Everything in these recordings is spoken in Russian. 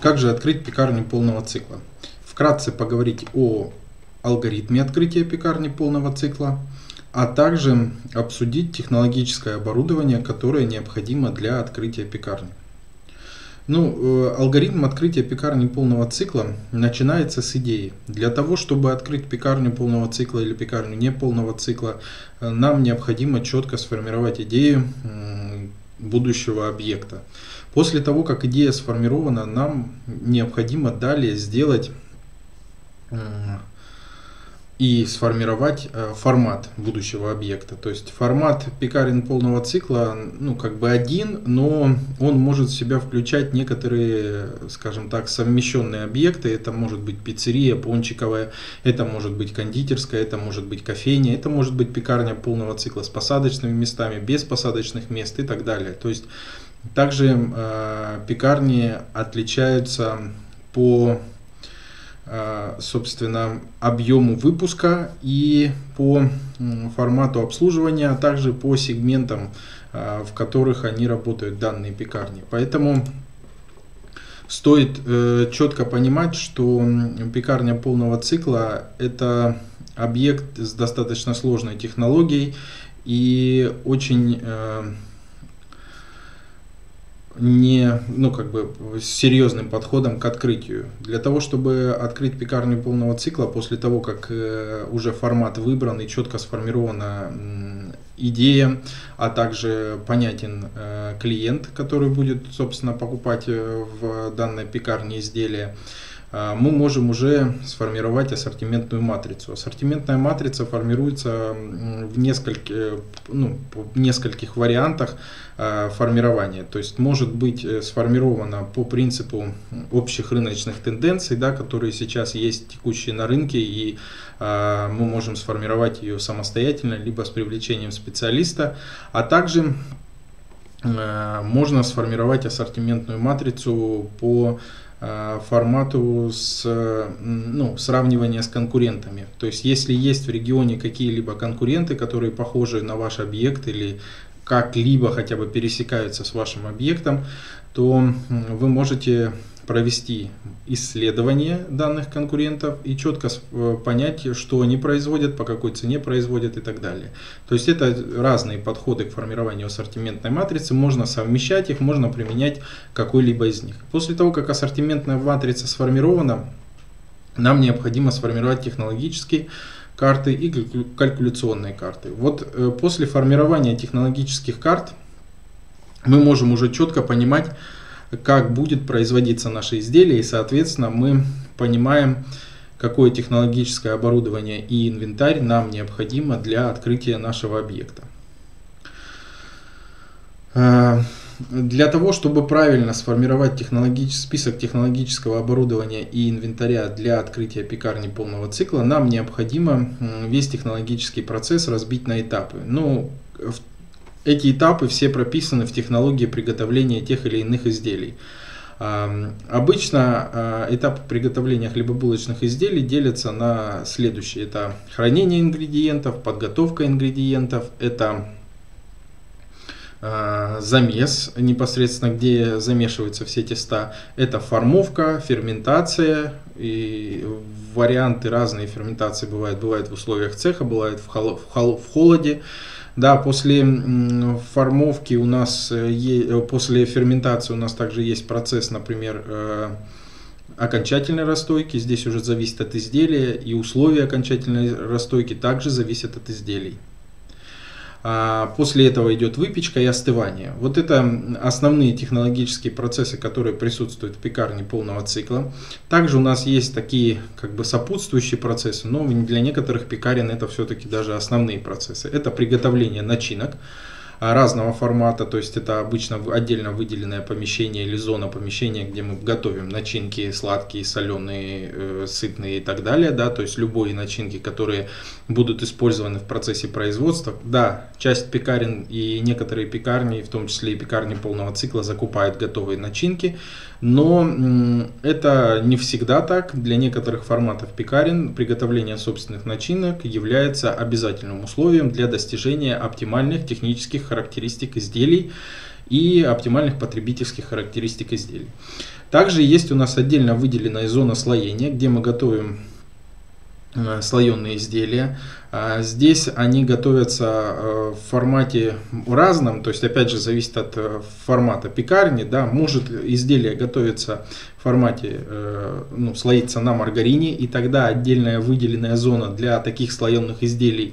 Как же открыть пекарню полного цикла? Вкратце поговорить о алгоритме открытия пекарни полного цикла, а также обсудить технологическое оборудование, которое необходимо для открытия пекарни. Ну, э, алгоритм открытия пекарни полного цикла начинается с идеи. Для того, чтобы открыть пекарню полного цикла или пекарню не полного цикла, э, нам необходимо четко сформировать идею будущего объекта. После того, как идея сформирована, нам необходимо далее сделать и сформировать э, формат будущего объекта. То есть формат пекарен полного цикла, ну как бы один, но он может в себя включать некоторые, скажем так, совмещенные объекты. Это может быть пиццерия, пончиковая, это может быть кондитерская, это может быть кофейня, это может быть пекарня полного цикла с посадочными местами, без посадочных мест и так далее. То есть также э, пекарни отличаются по Э, собственно, объему выпуска и по формату обслуживания, а также по сегментам, э, в которых они работают, данные пекарни. Поэтому стоит э, четко понимать, что пекарня полного цикла – это объект с достаточно сложной технологией и очень не, ну, как бы, с серьезным подходом к открытию. Для того, чтобы открыть пекарню полного цикла, после того, как э, уже формат выбран и четко сформирована э, идея, а также понятен э, клиент, который будет, собственно, покупать э, в данной пекарне изделия, а, мы можем уже сформировать ассортиментную матрицу. Ассортиментная матрица формируется в, несколько, ну, в нескольких вариантах а, формирования. То есть может быть э, сформирована по принципу общих рыночных тенденций, да, которые сейчас есть текущие на рынке, и а, мы можем сформировать ее самостоятельно, либо с привлечением специалиста, а также э, можно сформировать ассортиментную матрицу по Э, формату с, ну, сравнивания с конкурентами. То есть, если есть в регионе какие-либо конкуренты, которые похожи на ваш объект или как-либо хотя бы пересекаются с вашим объектом, то вы можете провести исследование данных конкурентов и четко э, понять, что они производят, по какой цене производят и так далее. То есть это разные подходы к формированию ассортиментной матрицы, можно совмещать их, можно применять какой-либо из них. После того, как ассортиментная матрица сформирована, нам необходимо сформировать технологические карты и калькуляционные карты. Вот э, после формирования технологических карт мы можем уже четко понимать, как будет производиться наше изделие, и, соответственно, мы понимаем, какое технологическое оборудование и инвентарь нам необходимо для открытия нашего объекта. Э, для того, чтобы правильно сформировать технологич... список технологического оборудования и инвентаря для открытия пекарни полного цикла, нам необходимо весь технологический процесс разбить на этапы. Ну, в эти этапы все прописаны в технологии приготовления тех или иных изделий. Обычно а, этап приготовления хлебобулочных изделий делятся на следующие. Это хранение ингредиентов, подготовка ингредиентов, это а, замес непосредственно, где замешиваются все теста. Это формовка, ферментация и варианты разные ферментации бывают. Бывает в условиях цеха, бывает в холоде. Да, после формовки у нас, э, э, после ферментации у нас также есть процесс, например, э, окончательной расстойки. Здесь уже зависит от изделия, и условия окончательной расстойки также зависят от изделий. А после этого идет выпечка и остывание. Вот это основные технологические процессы, которые присутствуют в пекарне полного цикла. Также у нас есть такие как бы сопутствующие процессы, но для некоторых пекарен это все-таки даже основные процессы. Это приготовление начинок. А, разного формата, то есть это обычно отдельно выделенное помещение или зона помещения, где мы готовим начинки сладкие, соленые, э, сытные и так далее, да, то есть любые начинки, которые будут использованы в процессе производства. Да, часть пекарен и некоторые пекарни, в том числе и пекарни полного цикла, закупают готовые начинки, но это не всегда так. Для некоторых форматов пекарен приготовление собственных начинок является обязательным условием для достижения оптимальных технических характеристик изделий и оптимальных потребительских характеристик изделий. Также есть у нас отдельно выделенная зона слоения, где мы готовим Э, слоеные изделия. А здесь они готовятся э, в формате разном, то есть опять же зависит от э, формата пекарни. Да, может изделие готовиться в формате, ну, слоиться на маргарине, и тогда отдельная выделенная зона для таких слоеных изделий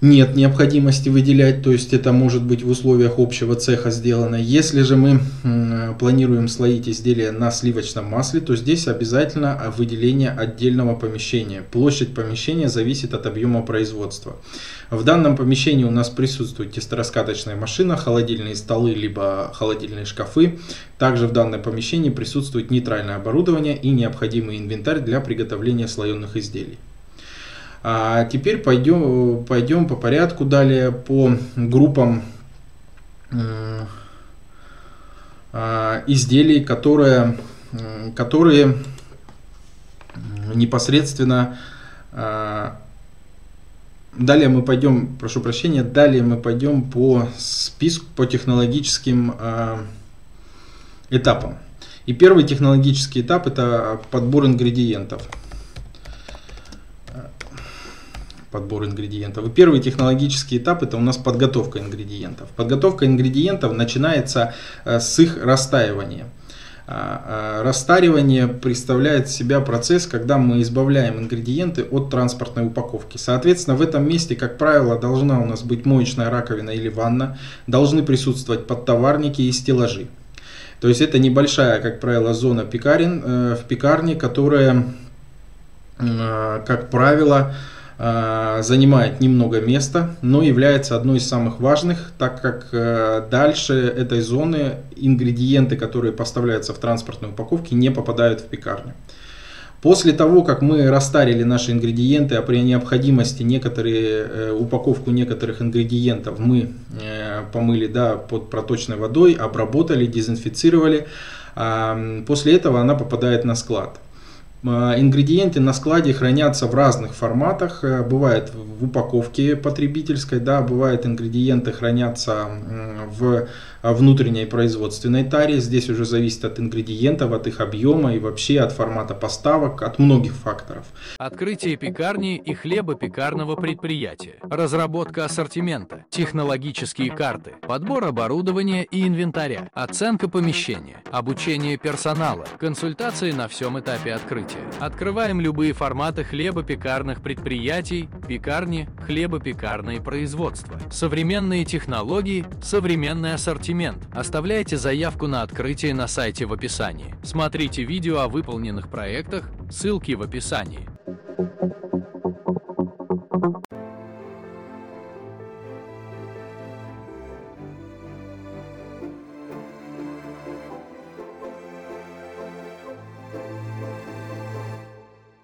нет необходимости выделять, то есть это может быть в условиях общего цеха сделано. Если же мы планируем слоить изделия на сливочном масле, то здесь обязательно выделение отдельного помещения. Площадь помещения зависит от объема производства. В данном помещении у нас присутствует тестораскаточная машина, холодильные столы, либо холодильные шкафы. Также в данном помещении присутствует нейтральное оборудование и необходимый инвентарь для приготовления слоеных изделий. А теперь пойдем, пойдем по порядку далее по группам а, изделий, которые, которые непосредственно а, Далее мы пойдем, прошу прощения, далее мы пойдем по списку, по технологическим э, этапам. И первый технологический этап это подбор ингредиентов подбор ингредиентов. И первый технологический этап это у нас подготовка ингредиентов. Подготовка ингредиентов начинается э, с их растаивания. А, а, растаривание представляет себя процесс, когда мы избавляем ингредиенты от транспортной упаковки. Соответственно, в этом месте, как правило, должна у нас быть моечная раковина или ванна, должны присутствовать подтоварники и стеллажи. То есть это небольшая, как правило, зона пекарен, э, в пекарне, которая, э, как правило, занимает немного места, но является одной из самых важных, так как э, дальше этой зоны ингредиенты, которые поставляются в транспортной упаковке, не попадают в пекарню. После того, как мы растарили наши ингредиенты, а при необходимости некоторые, э, упаковку некоторых ингредиентов мы помыли да, под проточной водой, обработали, дезинфицировали, после этого она попадает на склад. А, ингредиенты на складе хранятся в разных форматах. Э, бывает в упаковке потребительской, да, бывает ингредиенты хранятся в внутренней производственной таре. Здесь уже зависит от ингредиентов, от их объема и вообще от формата поставок, от многих факторов. Открытие пекарни и хлебопекарного предприятия. Разработка ассортимента. Технологические карты. Подбор оборудования и инвентаря. Оценка помещения. Обучение персонала. Консультации на всем этапе открытия. Открываем любые форматы хлебопекарных предприятий, пекарни, хлебопекарное производство. Современные технологии, современный ассортимент ассортимент. Оставляйте заявку на открытие на сайте в описании. Смотрите видео о выполненных проектах, ссылки в описании.